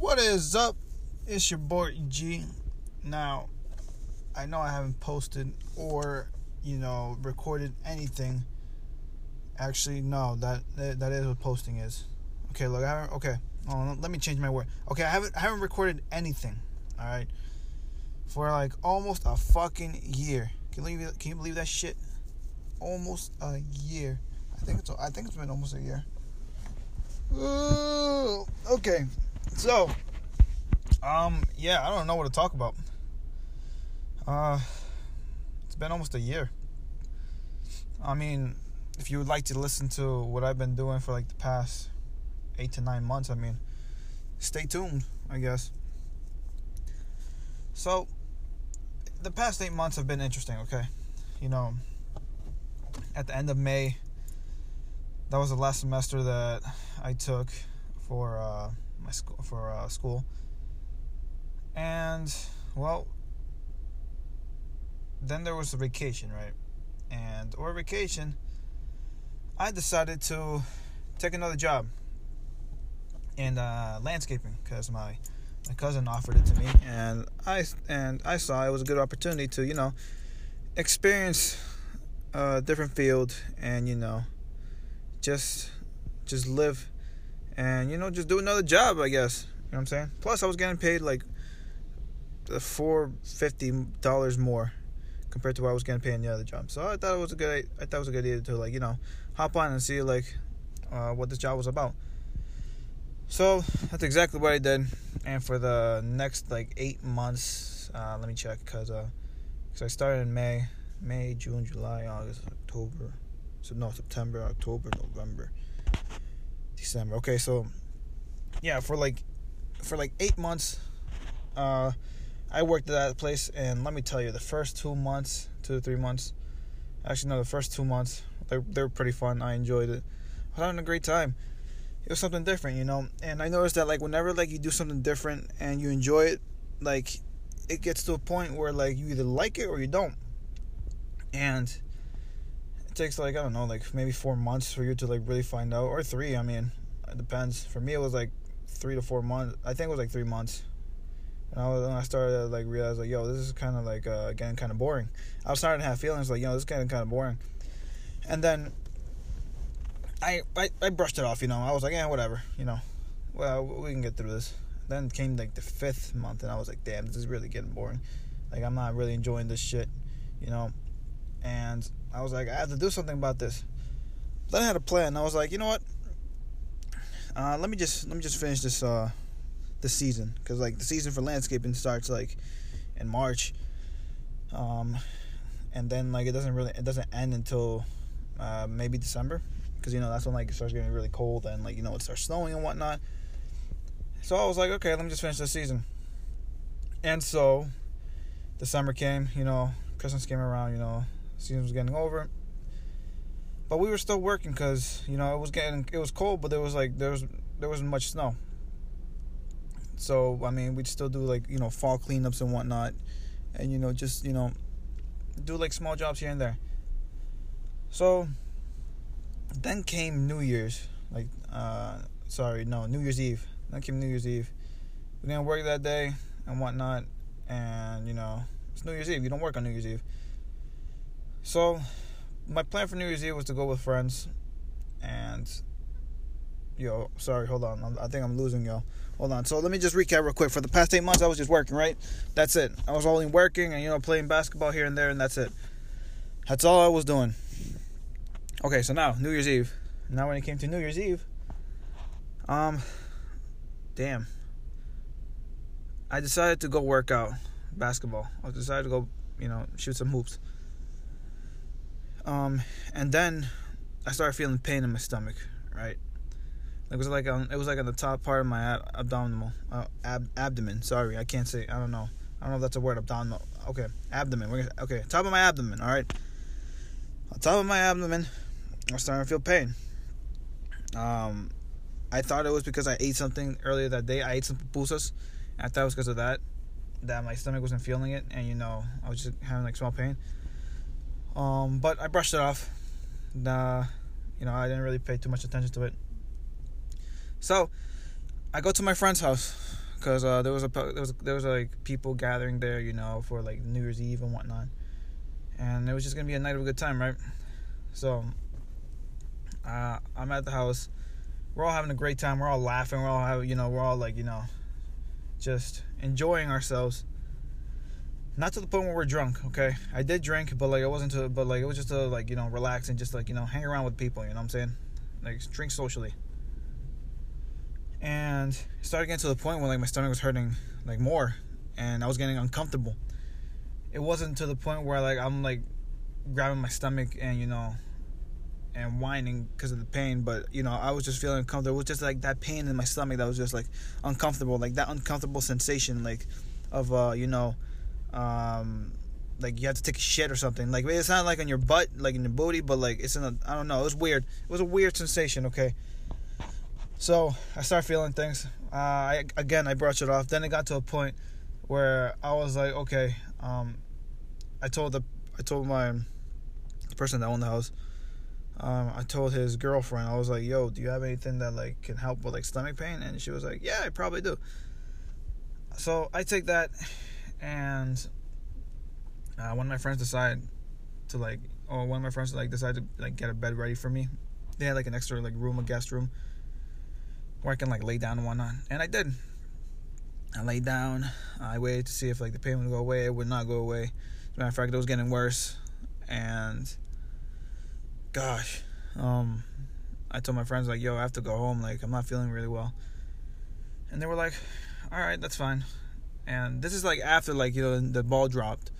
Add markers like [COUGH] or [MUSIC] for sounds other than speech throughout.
What is up? It's your boy G. Now, I know I haven't posted or, you know, recorded anything. Actually, no, that that is what posting is. Okay, look, I haven't. Okay, oh, let me change my word. Okay, I haven't I haven't recorded anything. All right, for like almost a fucking year. Can you believe, can you believe that shit? Almost a year. I think it's I think it's been almost a year. Ooh, okay, so um yeah, I don't know what to talk about. Uh, it's been almost a year. I mean, if you would like to listen to what I've been doing for like the past eight to nine months, I mean, stay tuned, I guess. So, the past eight months have been interesting, okay? You know, at the end of May, that was the last semester that I took for uh, my school for uh, school, and well, then there was a vacation, right? And or vacation, I decided to take another job in uh, landscaping because my my cousin offered it to me, and I and I saw it was a good opportunity to you know experience a different field and you know just just live and you know just do another job I guess. You know what I'm saying? Plus I was getting paid like the four fifty dollars more compared to what I was getting paid in the other job. So I thought it was a good I thought it was a good idea to like you know hop on and see like uh, what this job was about. So that's exactly what I did. And for the next like eight months uh, let me check because uh, cause I started in May May June July August October so no September October November December. Okay, so yeah, for like for like eight months, uh, I worked at that place, and let me tell you, the first two months, two to three months, actually no, the first two months, they they were pretty fun. I enjoyed it. I was having a great time. It was something different, you know. And I noticed that like whenever like you do something different and you enjoy it, like it gets to a point where like you either like it or you don't. And it takes like I don't know, like maybe four months for you to like really find out, or three. I mean, it depends. For me, it was like three to four months. I think it was like three months. And I was, I started to like realize like, yo, this is kind of like uh, getting kind of boring. I was starting to have feelings like, yo, this is getting kind of boring. And then I, I I brushed it off. You know, I was like, yeah, whatever. You know, well, we can get through this. Then came like the fifth month, and I was like, damn, this is really getting boring. Like I'm not really enjoying this shit. You know, and I was like, I have to do something about this. Then I had a plan. I was like, you know what? Uh, let me just let me just finish this uh, this season because like the season for landscaping starts like in March, um, and then like it doesn't really it doesn't end until uh, maybe December because you know that's when like it starts getting really cold and like you know it starts snowing and whatnot. So I was like, okay, let me just finish this season. And so December came, you know, Christmas came around, you know, season was getting over. But we were still working because you know it was getting it was cold, but there was like there was there wasn't much snow. So I mean, we'd still do like you know fall cleanups and whatnot, and you know just you know do like small jobs here and there. So then came New Year's, like uh sorry no New Year's Eve. Then came New Year's Eve. We didn't work that day and whatnot, and you know it's New Year's Eve. You don't work on New Year's Eve. So, my plan for New Year's Eve was to go with friends, and yo, sorry, hold on, I'm, think I'm losing y'all. Hold on. So let me just recap real quick. For the past eight months, I was just working, right? That's it. I was only working and you know playing basketball here and there, and that's it. That's all I was doing. Okay, so now New Year's Eve. Now when it came to New Year's Eve, um, damn, I decided to go work out basketball. I decided to go, you know, shoot some hoops. Um, and then I started feeling pain in my stomach, right? It was like on, it was like on the top part of my ab- abdominal uh, ab- abdomen. Sorry, I can't say. I don't know. I don't know if that's a word. Abdominal. Okay, abdomen. We're gonna, okay, top of my abdomen. All right. On top of my abdomen, I was starting to feel pain. Um, I thought it was because I ate something earlier that day. I ate some pupusas. I thought it was because of that, that my stomach wasn't feeling it, and you know I was just having like small pain. Um, but I brushed it off. Nah, you know, I didn't really pay too much attention to it. So, I go to my friend's house because uh, there was a there was there was like people gathering there, you know, for like New Year's Eve and whatnot, and it was just gonna be a night of a good time, right? So uh, I'm at the house. We're all having a great time. We're all laughing. We're all having, you know, we're all like, you know, just enjoying ourselves. Not to the point where we're drunk, okay? I did drink, but like it wasn't to, but like it was just to like you know relax and just like you know hang around with people. You know what I'm saying? Like drink socially. And it started getting to the point where like my stomach was hurting like more, and I was getting uncomfortable. It wasn't to the point where like I'm like grabbing my stomach and you know and whining because of the pain but you know i was just feeling uncomfortable it was just like that pain in my stomach that was just like uncomfortable like that uncomfortable sensation like of uh you know um like you have to take a shit or something. Like it's not like on your butt like in your booty but like it's in a i don't know it was weird. It was a weird sensation okay? So i started feeling things. Uh I, again i brushed it off. Then it got to a point where i was like okay um i told the i told my the person that owned the house um, I told his girlfriend, I was like, "Yo, do you have anything that like can help with like stomach pain?" And she was like, "Yeah, I probably do." So I take that, and uh, one of my friends decided to like, or one of my friends like decided to like get a bed ready for me. They had like an extra like room, a guest room, where I can like lay down and whatnot, and I did. I laid down. I waited to see if like the pain would go away. It would not go away. As a matter of fact, it was getting worse, and gosh, um, I told my friends like, "Yo, I have to go home. Like, I'm not feeling really well." And they were like, "All right, that's fine." And this is like after like you know the ball dropped.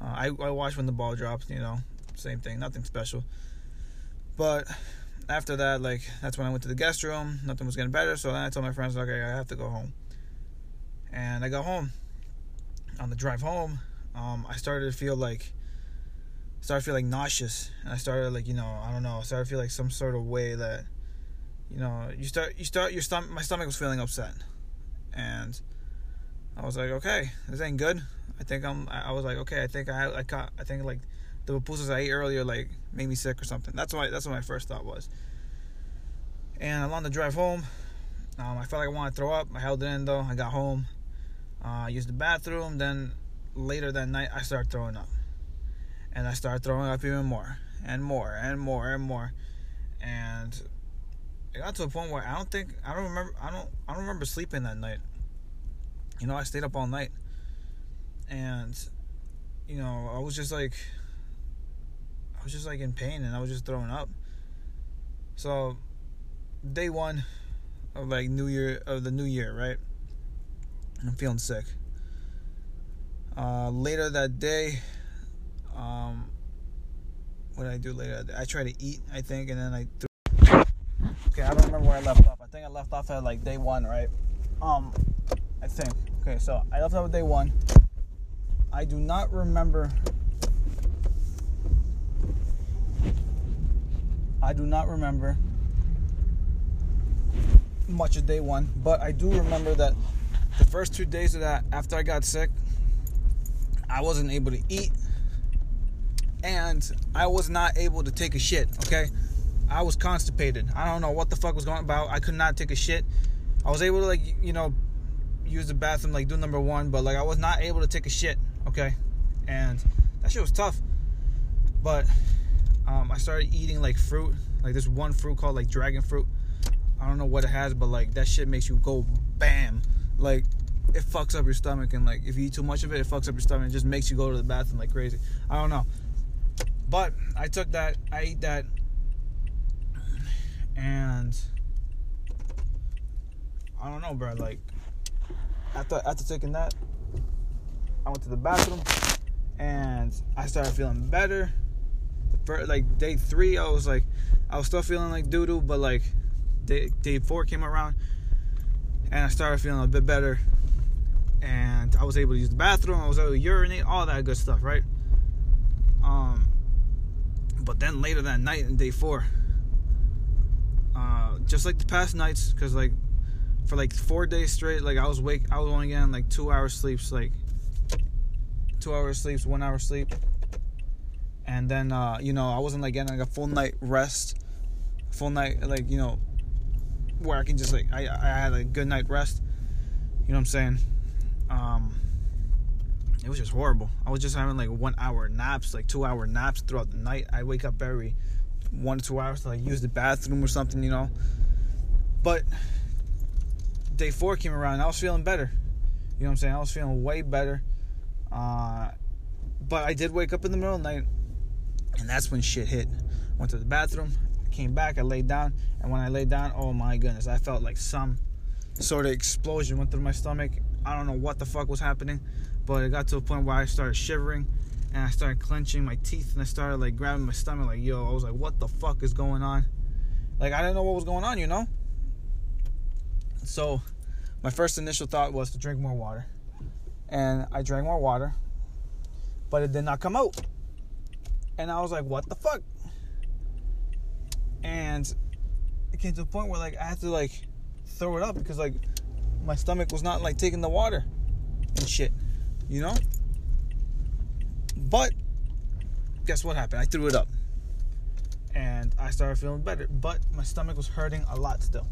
Uh, I I watched when the ball dropped. You know, same thing, nothing special. But after that, like that's when I went to the guest room. Nothing was getting better, so then I told my friends, "Okay, I have to go home." And I got home. On the drive home, um, I started to feel like started feeling nauseous and I started like you know I don't know I started to feel like some sort of way that you know you start you start your stomach my stomach was feeling upset and I was like okay this ain't good. I think I'm I was like okay I think I I caught I think like the pupusas I ate earlier like made me sick or something. That's why that's what my first thought was. And along the drive home um, I felt like I wanted to throw up. I held it in though. I got home. Uh, I used the bathroom. Then later that night I started throwing up. And I started throwing up even more and more and more and more, and it got to a point where I don't think I don't remember I don't I don't remember sleeping that night. You know, I stayed up all night, and you know I was just like I was just like in pain and I was just throwing up. So day one of like New Year of the New Year, right? I'm feeling sick. Uh, later that day, um, what did I do later? I tried to eat, I think, and then I threw. Okay, I don't remember where I left off. I think I left off at like day one, right? Um, I think. Okay, so I left off at day one. I do not remember. I do not remember much of day one, but I do remember that the first two days of that, after I got sick, I wasn't able to eat and I was not able to take a shit, okay? I was constipated. I don't know what the fuck was going about. I could not take a shit. I was able to like, you know, use the bathroom like do number 1, but like I was not able to take a shit, okay? And that shit was tough. But um, I started eating like fruit, like this one fruit called like dragon fruit. I don't know what it has, but like that shit makes you go bam. Like it fucks up your stomach and like if you eat too much of it, it fucks up your stomach. It just makes you go to the bathroom like crazy. I don't know. But I took that, I ate that, and I don't know, bro. Like after after taking that, I went to the bathroom, and I started feeling better. For like day three, I was like, I was still feeling like doo doo, but like day day four came around, and I started feeling a bit better, and I was able to use the bathroom. I was able to urinate, all that good stuff, right? Um, but then later that night in day four, uh, just like the past nights, because like for like four days straight, like I was wake, I was only getting like two hours sleeps, like two hours sleeps, one hour sleep, and then uh, you know I wasn't like getting like a full night rest, full night like you know where I can just like I I had a good night rest, You know what I'm saying? Um, it was just horrible. I was just having like one hour naps, like two hour naps throughout the night. I wake up every one to two hours to like use the bathroom or something, you know. But day four came around, I was feeling better. You know what I'm saying? I was feeling way better. Uh, but I did wake up in the middle of the night, and that's when shit hit. Went to the bathroom, came back, I laid down, and when I laid down, oh my goodness, I felt like some sort of explosion went through my stomach. I don't know what the fuck was happening, but it got to a point where I started shivering and I started clenching my teeth and I started like grabbing my stomach like yo, I was like, what the fuck is going on? Like I didn't know what was going on, you know? So my first initial thought was to drink more water. And I drank more water, but it did not come out. And I was like, what the fuck? And it came to a point where like I had to like throw it up because like my stomach was not like taking the water and shit, you know? But guess what happened? I threw it up. And I started feeling better, but my stomach was hurting a lot still.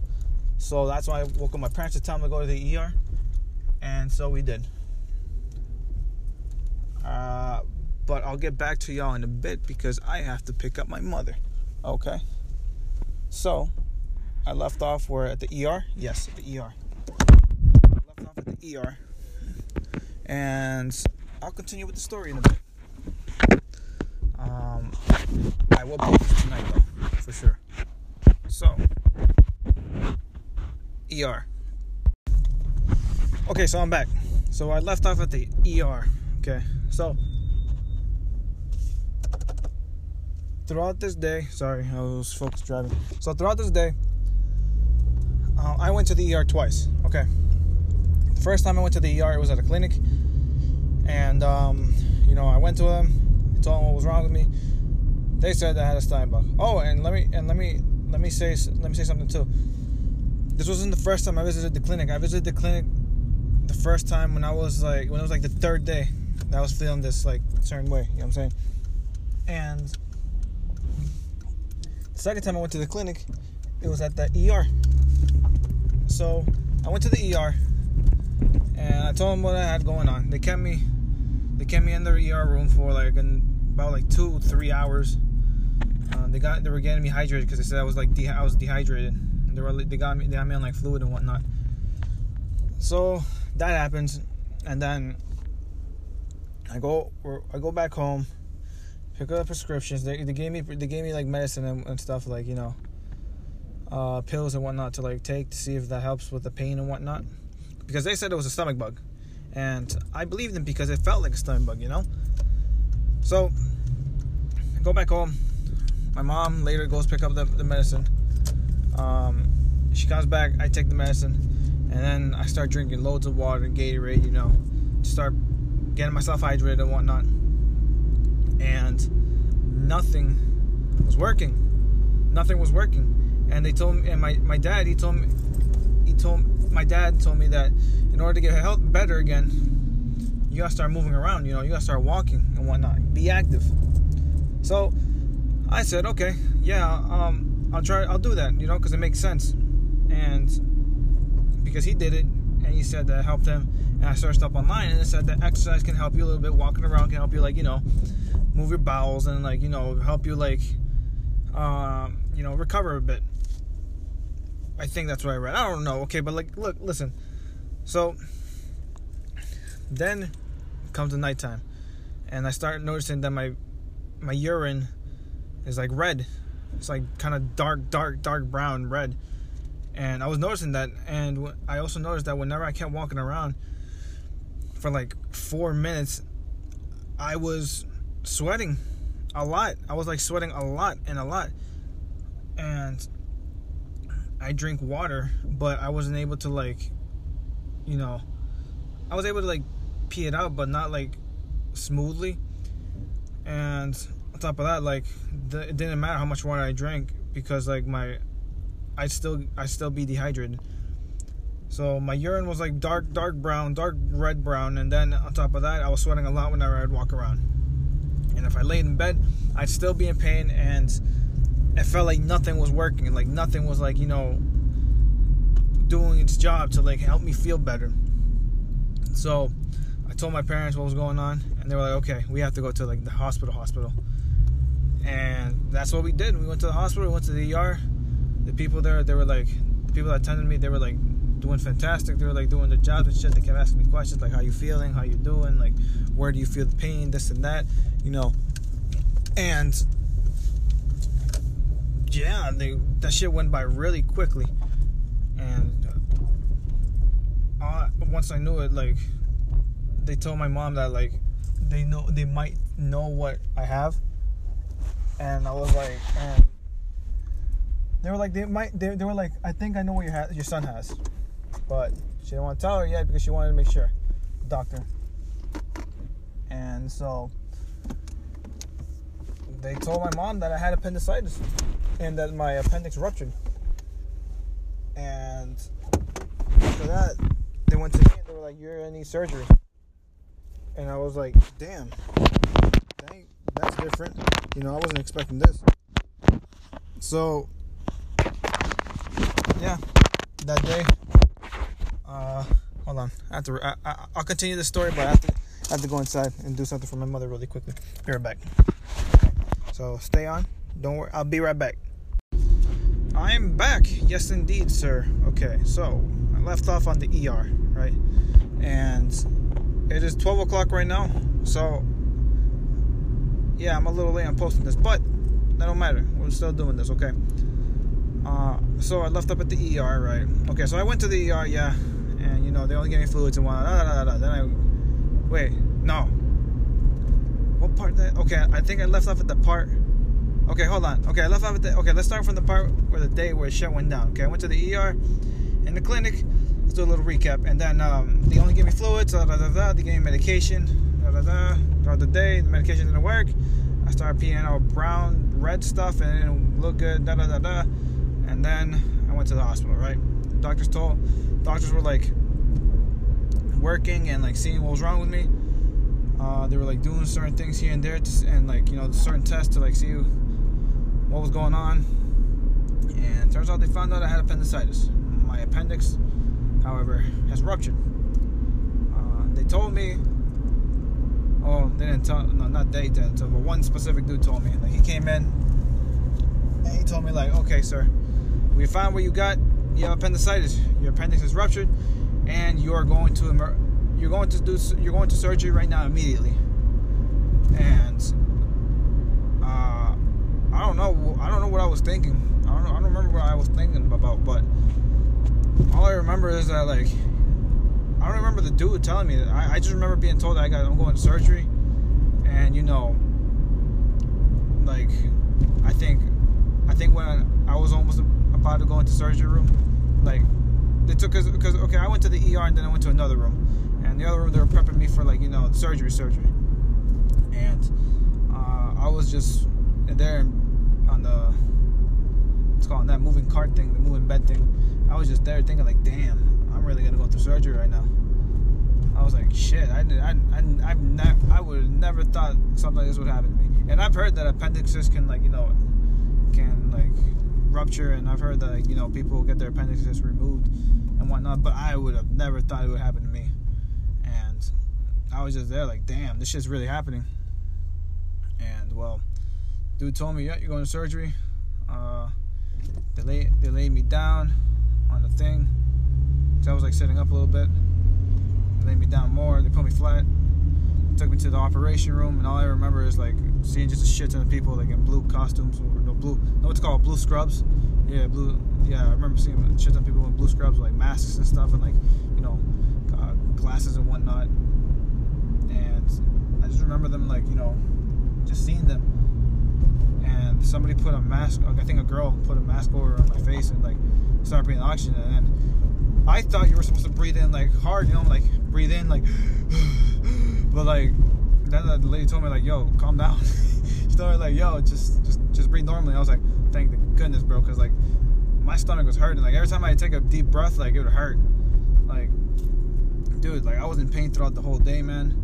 So that's why I woke up my parents to tell me to go to the ER. And so we did. Uh, but I'll get back to y'all in a bit because I have to pick up my mother. Okay? So, I left off where at the ER? Yes, at the ER. I left off at the ER. And I'll continue with the story in a bit. Um, I will post tonight though, for sure. So, ER. Okay, so I'm back. So I left off at the ER. Okay, so throughout this day, sorry, I was folks driving. So throughout this day, uh, I went to the ER twice. Okay, the first time I went to the ER, it was at a clinic, and um, you know I went to them, told them what was wrong with me. They said I had a bug. Oh, and let me and let me let me say let me say something too this wasn't the first time I visited the clinic. I visited the clinic the first time when I was like when it was like the third day that I was feeling this like certain way. You know what I'm saying? And the second time I went to the clinic, it was at the ER. So I went to the ER and I told them what I had going on. They kept me they kept me in the ER room for like an, about like two three hours. Uh, they got they were getting me hydrated because they said I was like de- I was dehydrated they were they got me they got me on like fluid and whatnot. So that happens, and then I go I go back home, pick up prescriptions. They, they gave me they gave me like medicine and, and stuff like you know, uh, pills and whatnot to like take to see if that helps with the pain and whatnot, because they said it was a stomach bug, and I believed them because it felt like a stomach bug, you know. So I go back home. My mom later goes pick up the, the medicine. Um, she comes back, I take the medicine, and then I start drinking loads of water, and Gatorade, you know, to start getting myself hydrated and whatnot. And nothing was working. Nothing was working. And they told me, and my, my dad, he told me, he told my dad told me that in order to get her health better again, you gotta start moving around. You know, you gotta start walking and whatnot. Be active. So I said, okay, yeah, um, I'll try. I'll do that. You know, because it makes sense, and because he did it, and he said that helped him. And I searched up online, and it said that exercise can help you a little bit. Walking around can help you, like you know, move your bowels and like you know, help you like, um, you know, recover a bit. I think that's what I read. I don't know. Okay, but like, look, listen. So then comes the nighttime, and I start noticing that my my urine is like red it's like kind of dark, dark, dark brown, red. And I was noticing that, and I also noticed that whenever I kept walking around for like four minutes, I was sweating a lot. I was like sweating a lot and a lot. And I drink water, but I wasn't able to like, you know, I was able to like pee it out, but not like smoothly. And on top of that, like the, it didn't matter how much water I drank because like my I still I still be dehydrated. So my urine was like dark dark brown, dark red brown, and then on top of that, I was sweating a lot whenever I'd walk around. And if I laid in bed, I'd still be in pain, and it felt like nothing was working, like nothing was like you know doing its job to like help me feel better. So I told my parents what was going on, and they were like, "Okay, we have to go to like the hospital, hospital." And that's what we did. We went to the hospital. We went to the ER. The people there, they were like, the people that attended me, they were like doing fantastic. They were like doing their jobs and shit. They kept asking me questions like, "How you feeling? How you doing? Like, where do you feel the pain? This and that." You know, and yeah, they that shit went by really quickly. And uh, once I knew it, like they told my mom that like they know they might know what I have, and I was like, and they were like they might they, they were like I think I know what your ha- your son has, but she didn't want to tell her yet because she wanted to make sure, doctor. And so they told my mom that I had appendicitis and that my appendix ruptured. And after that, they went to me and they were like, "You're gonna need surgery." And I was like, "Damn, dang, that's different." You know, I wasn't expecting this. So, yeah, that day. Uh, hold on, I have to. I, I, I'll continue the story, but I have to. I have to go inside and do something for my mother really quickly. Be right back. Okay. So stay on. Don't worry. I'll be right back. I'm back. Yes, indeed, sir. Okay, so I left off on the ER, right? And it is 12 o'clock right now. So, yeah, I'm a little late on posting this, but that don't matter. We're still doing this, okay? Uh, so I left up at the ER, right? Okay, so I went to the ER, yeah, and you know they only gave me fluids and whatnot. Da, da, da. Then I wait, no. What part? That okay? I think I left off at the part Okay, hold on. Okay, I left off at the. Okay, let's start from the part where the day where shit went down. Okay, I went to the ER in the clinic. Let's do a little recap. And then um, they only gave me fluids. Da, da, da, da. They gave me medication. Da, da, da. Throughout the day, the medication didn't work. I started peeing out brown, red stuff, and it didn't look good. Da da da da. And then I went to the hospital. Right. Doctors told. Doctors were like working and like seeing what was wrong with me. Uh, they were like doing certain things here and there, to, and like you know certain tests to like see what was going on. And turns out they found out I had appendicitis. My appendix, however, has ruptured. Uh, they told me, oh, they didn't tell, no, not they didn't tell, but one specific dude told me. Like, he came in and he told me, like, okay, sir, we found what you got. You have appendicitis. Your appendix is ruptured, and you are going to emer- you're going to do you're going to surgery right now immediately. And uh, I don't know. I don't know what I was thinking. I don't know. I don't remember what I was thinking about. But all I remember is that like I don't remember the dude telling me that. I, I just remember being told that I got I'm going to surgery, and you know, like I think I think when I, was almost about to go into surgery room, like they took us because okay I went to the ER and then I went to another room, and the other room they were prepping me for like you know surgery surgery, and uh, I was just there on the it's called that moving cart thing, the moving bed thing. I was just there thinking like, damn, really gonna go through surgery right now. I was like, shit, I I, I, I've never, I would have never thought something like this would happen to me. And I've heard that appendixes can like, you know, can like rupture, and I've heard that like, you know people get their appendixes removed and whatnot. But I would have never thought it would happen to me. And I was just there like, damn, this shit's really happening. And well, Dude told me, yeah, you're going to surgery. Uh, they, lay, they laid me down on the thing. So I was like sitting up a little bit. They laid me down more. They put me flat. They took me to the operation room, and all I remember is like seeing just a shit ton of people like in blue costumes or no blue, no what's called blue scrubs. Yeah, blue. Yeah, I remember seeing a shit ton of people in blue scrubs with like masks and stuff, and like you know uh, glasses and whatnot. And I just remember them like you know just seeing them and somebody put a mask. I think a girl put a mask over on my face and like started breathing oxygen. And then I thought you were supposed to breathe in like hard, you know, like breathe in like. [SIGHS] but like then the lady told me like, "Yo, calm down." [LAUGHS] she told me like, "Yo, just just just breathe normally." I was like, "Thank goodness, bro," because like my stomach was hurting. Like every time I take a deep breath, like it would hurt. Like, dude, like I was in pain throughout the whole day, man.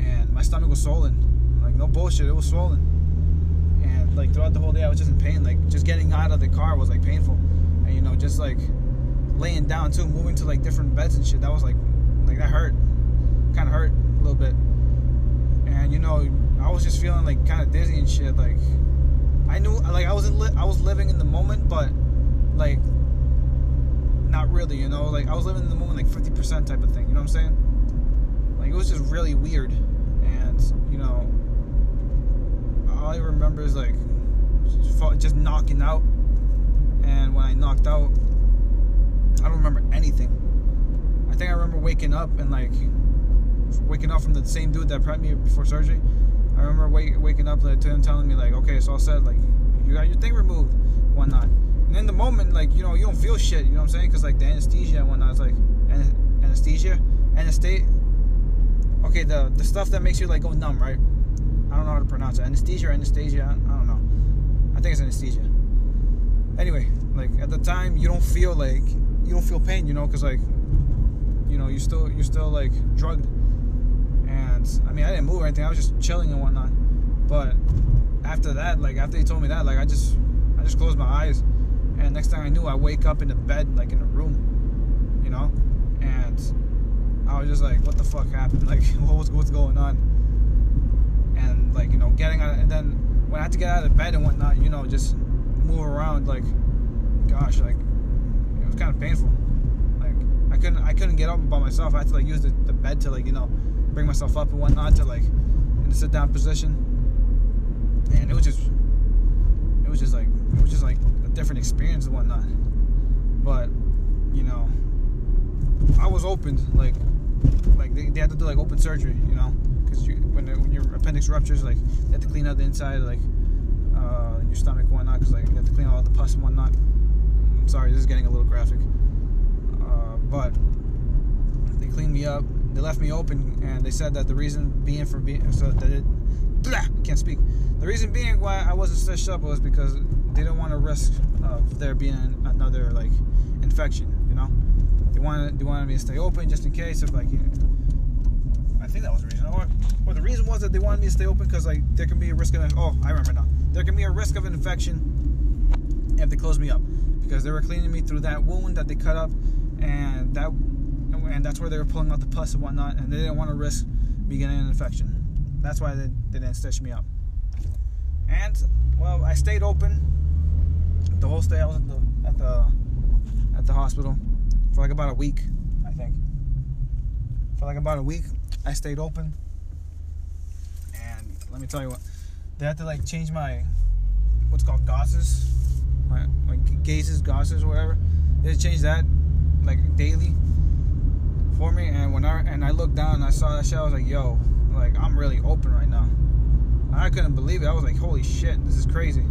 And my stomach was swollen. Like no bullshit, it was swollen and like throughout the whole day I was just in pain. Like just getting out of the car was like painful, and you know just like laying down too, moving to like different beds and shit. That was like like that hurt, kind of hurt a little bit. And you know, I was just feeling like kind of dizzy and shit. Like I knew, like I was li- I was living in the moment, but like not really. You know, like I was living in the moment, like fifty percent type of thing. You know what I'm saying? Like it was just really weird, and you know, all I remember is like just knocking out. And when I knocked out, I don't remember anything. I think I remember waking up and like waking up from the same dude that prepped me before surgery. I remember wake, waking up like, to him telling me like, okay, it's all set. Like you got your thing removed, whatnot. And in the moment, like you know, you don't feel shit. You know what I'm saying? Because like the anesthesia and whatnot, it's like anesthesia, anesthesia. Okay, the the stuff that makes you like go numb, right? I don't know how to pronounce it. Anesthesia anesthesia. I don't know. I think it's anesthesia. Anyway, like at the time, you don't feel like you don't feel pain, you know, because like you know you still you're still like drugged. And I mean, I didn't move or anything. I was just chilling and whatnot. But after that, like after he told me that, like I just I just closed my eyes, and next thing I knew, I wake up in the bed, like in a room, you know, and I was just like, what the fuck happened? [LAUGHS] Like, what was what's going on? And like you know, getting out, and then when I had to get out of the bed and whatnot, you know, just move around, like, gosh, like was kind of painful. Like I couldn't I couldn't get up by myself. I had to like use the, the bed to like you know bring myself up and whatnot to like in a sit down position. And it was just it was just like it was just like a different experience and whatnot. But you know, I was opened like like they, they had to do like open surgery, you know, because you, when when your appendix ruptures, like they have to clean out the inside, like uh, your stomach and whatnot, because like you have to clean all the pus and whatnot. I'm sorry, this is getting a little graphic, uh, but they cleaned me up. They left me open, and they said that the reason being for being so that it blah, can't speak. The reason being why I wasn't stitched up was because they didn't want to risk of there being another like infection. You know, they wanted they wanted me to stay open just in case if like. You know, I think that was the reason. Or, or the reason was that they wanted me to stay open because like there can be a risk of oh I remember now there can be a risk of an infection if they close me up because they were cleaning me through that wound that they cut up and that and that's where they were pulling out the pus and whatnot and they didn't want to risk me getting an infection. That's why they, they didn't stitch me up. And well, I stayed open the whole stay. I was at the at the at the hospital for like about a week, I think. For like about a week, I stayed open. And let me tell you what, they had to like change my what's called gauzes, my my gazes, or whatever. They change that like daily for me. And when I and I looked down and I saw that shit, I was like, yo, like I'm really open right now. I couldn't believe it. I was like, holy shit, this is crazy.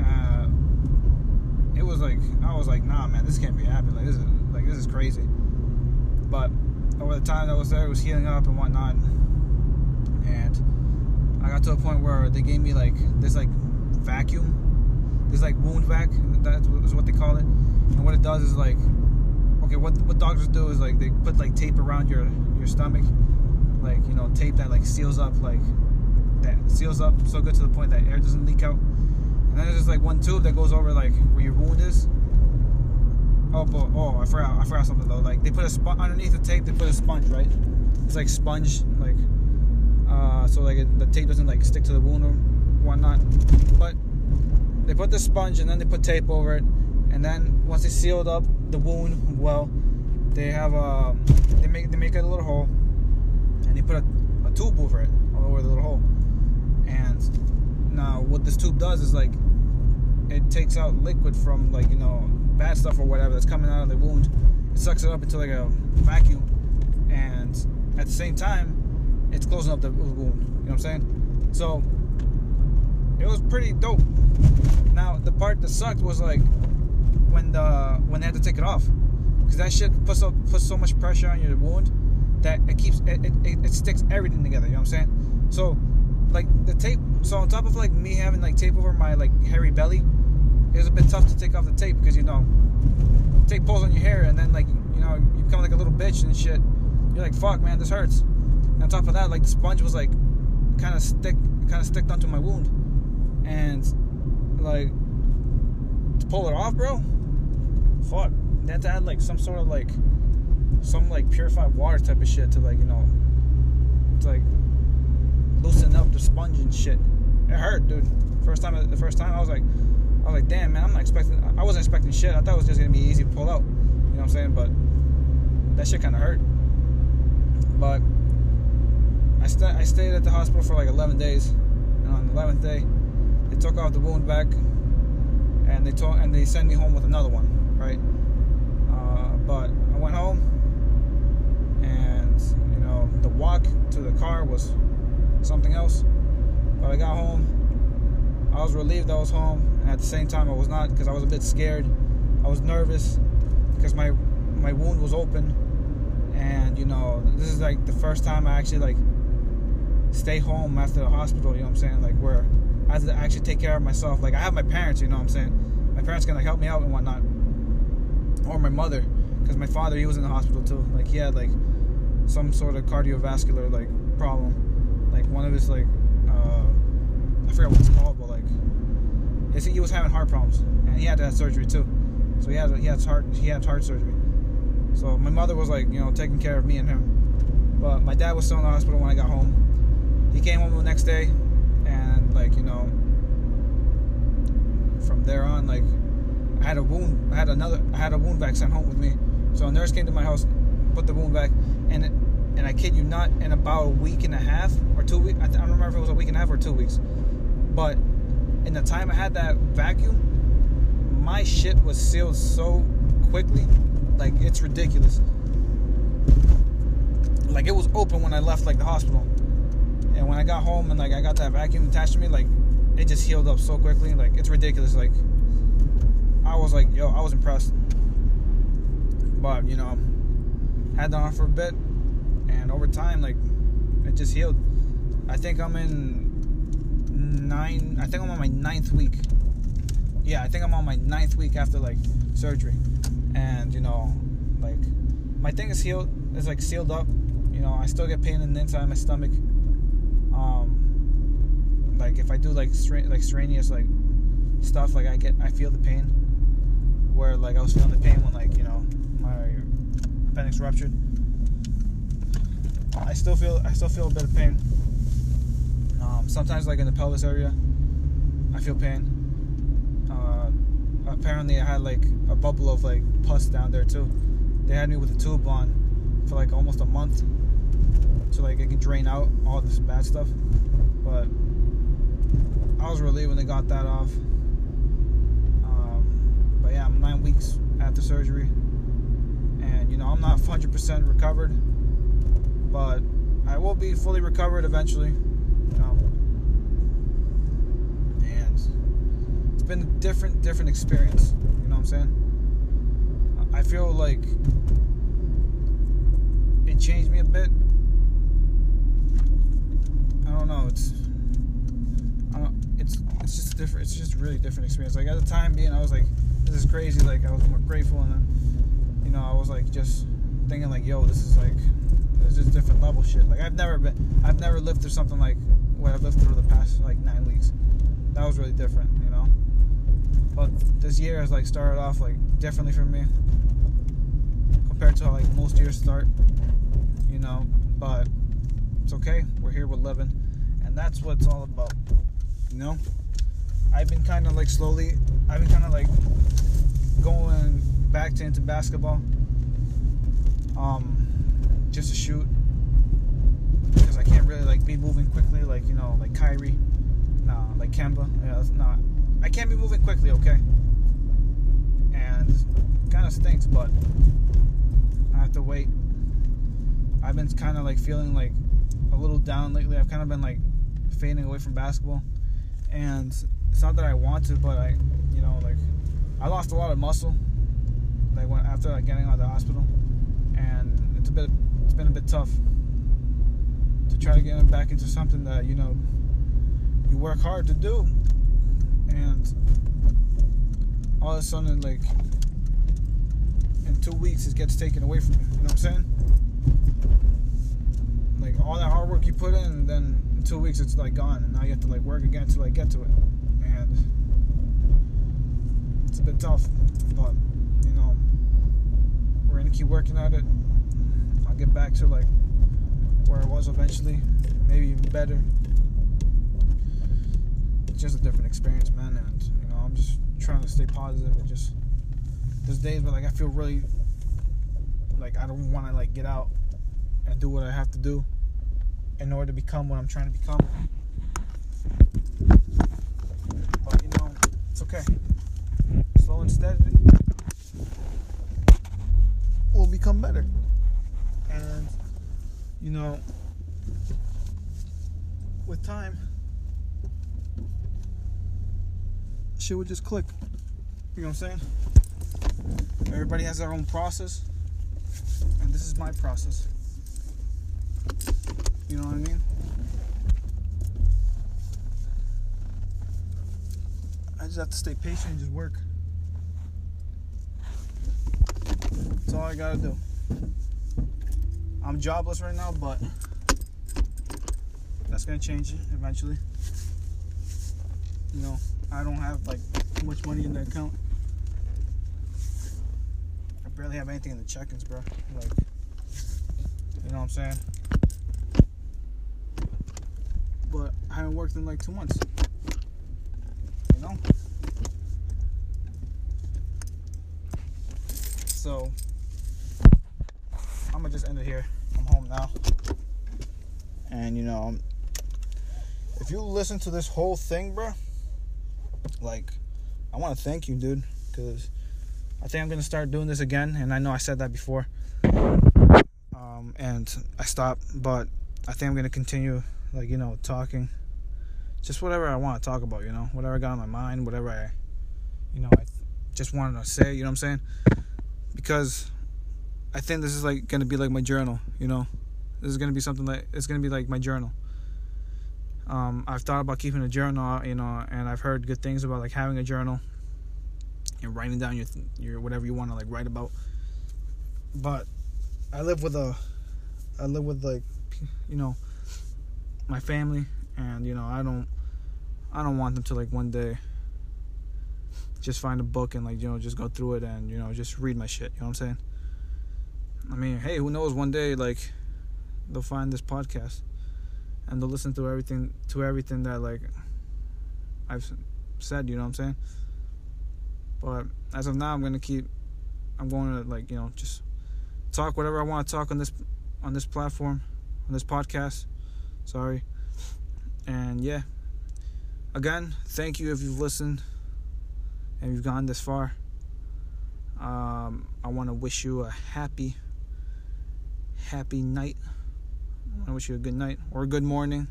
Uh, it was like I was like, nah, man, this can't be happening. Like this is like this is crazy. But over the time that I was there, it was healing up and whatnot, and I got to a point where they gave me like this like vacuum, There's like wound vac. That is what they call it. And what it does is like, okay, what what doctors do is like they put like tape around your your stomach, like you know tape that like seals up like that seals up so good to the point that air doesn't leak out. And then there's just like one tube that goes over like where your wound is. Oh, but, oh, I forgot. I forgot something though. Like they put a sponge underneath the tape. They put a sponge, right? It's like sponge, like uh, so like it, the tape doesn't like stick to the wound or whatnot. But they put the sponge and then they put tape over it, and then once they sealed up the wound well, they have a um, they make they make a little hole, and they put a, a tube over it, all over the little hole. And now what this tube does is like it takes out liquid from like you know bad stuff or whatever that's coming out of the wound. It sucks it up into like a vacuum, and at the same time, it's closing up the wound. You know what I'm saying? So it was pretty dope. Now the part that sucked was like when the when they had to take it off, because that shit puts so puts so much pressure on your wound that it keeps it, it, it sticks everything together. You know what I'm saying? So like the tape. So on top of like me having like tape over my like hairy belly, it was a bit tough to take off the tape because you know tape pulls on your hair and then like you know you become like a little bitch and shit. You're like fuck man, this hurts. And on top of that, like the sponge was like kind of stick kind of sticked onto my wound, and like to pull it off, bro. Fuck, they had to add like some sort of like some like purified water type of shit to like you know, to like loosen up the sponge and shit. It hurt, dude. First time, the first time I was like, I was like, damn man, I'm not expecting. I wasn't expecting shit. I thought it was just gonna be easy to pull out. You know what I'm saying? But that shit kind of hurt. But I, st- I stayed at the hospital for like 11 days, and on the 11th day, they took off the wound vac, and they told and they sent me home with another one, right? Uh, but I went home, and you know the walk to the car was something else. But I got home, I was relieved I was home, and at the same time I was not because I was a bit scared. I was nervous because my my wound was open, and you know this is like the first time I actually like stay home after the hospital. You know what I'm saying? Like where I have to actually take care of myself. Like I have my parents. You know what I'm saying? My parents can like help me out and whatnot, or my mother, because my father he was in the hospital too. Like he had like some sort of cardiovascular like problem. Like one of his like uh, I forget what it's called, but like he was having heart problems and he had to have surgery too. So he had he had heart he had heart surgery. So my mother was like you know taking care of me and him, but my dad was still in the hospital when I got home he came home the next day, like you know, from there on, like I had a wound, I had another, I had a wound vac sent home with me. So a nurse came to my house, put the wound vac, and it, and I kid you not, in about a week and a half or two weeks, I, don't remember if it was a week and a half or two weeks, but in the time I had that vacuum, my shit was sealed so quickly, like it's ridiculous. Like it was open when I left like the hospital and when I got home and like I got that vacuum attached to me, like it just healed up so quickly. Like it's ridiculous. Like I was like, yo, I was impressed. But you know, had that on for a bit, and over time, like it just healed. I think I'm in nine. I think I'm on my ninth week. Yeah, I think I'm on my ninth week after like surgery, and you know, like my thing is healed. It's like sealed up. You know, I still get pain in the inside of my stomach like if I do like stra- like strenuous like stuff, like I get I feel the pain. Where like I was feeling the pain when like you know my appendix ruptured. I still feel I still feel a bit of pain. Um, sometimes like in the pelvis area, I feel pain. Uh, apparently I had like a bubble of like pus down there too. They had me with a tube on for like almost a month so like it can drain out all this bad stuff. But I was relieved when they got that off. Um, but yeah, I'm nine weeks after surgery, and you know I'm not 100% recovered, but I will be fully recovered eventually. You know, and it's been a different, different experience. You know what I'm saying? I feel like it changed me a bit I don't know. It's it's it's just different. It's just really different experience. Like at the time being, I was like, this is crazy. Like I was more grateful, and then you know I was like just thinking like, yo, this is like this is different level shit. Like I've never been, I've never lived through something like what I've lived through the past like nine weeks. That was really different, you know. But this year has like started off like differently for me compared to how like most years start, you know. But it's okay. We're here, we're living, and that's what it's all about. You know, I've been kind of like slowly, I've been kind of like going back to into basketball, um, just to shoot because I can't really like be moving quickly, like you know, like Kyrie, nah, like Kemba, yeah, it's not. I can't be moving quickly, okay? And kind of stinks, but I have to wait. I've been kind of like feeling like a little down lately. I've kind of been like fading away from basketball, and it's not that I want to, but I, you know, like I lost a lot of muscle, like when after like, getting out of the hospital, and it's a bit, it's been a bit tough to try to get back into something that you know you work hard to do, and all of a sudden, like in two weeks, it gets taken away from you. You know what I'm saying? like all that hard work you put in, then two weeks it's like gone, and now you have to like work again to like get to it, and it's a bit tough, but you know we're gonna keep working at it, I'll get back to like where it was eventually, maybe even better. It's just a different experience, man, and you know I'm just trying to stay positive and just there's days where like I feel really like I don't want to like get out and do what I have to do in order to become what I'm trying to become. But you know, it's okay. Slow and steady will become better. And you know, with time, shit would just click. You know what I'm saying? Everybody has their own process, and this is my process. You know what I mean? I just have to stay patient and just work. That's all I gotta do. I'm jobless right now, but that's gonna change eventually. You know, I don't have like much money in the account. I barely have anything in the check-ins, bro. Like, you know what I'm saying? But I haven't worked in like two months. You know? So, I'm gonna just end it here. I'm home now. And you know, um, if you listen to this whole thing, bro, like, I want to thank you, dude, because I think I'm gonna start doing this again. And I know I said that before, um, and I stopped, but I think I'm gonna continue, like you know, talking, just whatever I want to talk about, you know, whatever I got on my mind, whatever I, you know, I just wanted to say, you know what I'm saying, because I think this is like gonna be like my journal, you know, this is gonna be something like it's gonna be like my journal. Um, I've thought about keeping a journal, you know, and I've heard good things about like having a journal and writing down your your whatever you want to like write about. But I live with a, I live with like, you know, my family, and you know I don't, I don't want them to like one day just find a book and like you know just go through it and you know just read my shit. You know what I'm saying? I mean, hey, who knows? One day like they'll find this podcast and they'll listen to everything to everything that like I've said. You know what I'm saying? But as of now, I'm gonna keep. I'm going to like you know just talk whatever I want to talk on this on this platform on this podcast. Sorry. And yeah. Again, thank you if you've listened and you've gone this far. Um, I want to wish you a happy, happy night. I wish you a good night or a good morning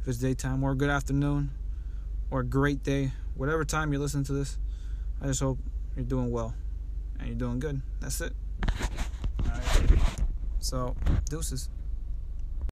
if it's daytime, or a good afternoon, or a great day. Whatever time you're listening to this, I just hope you're doing well and you're doing good. That's it. All right. So, deuces.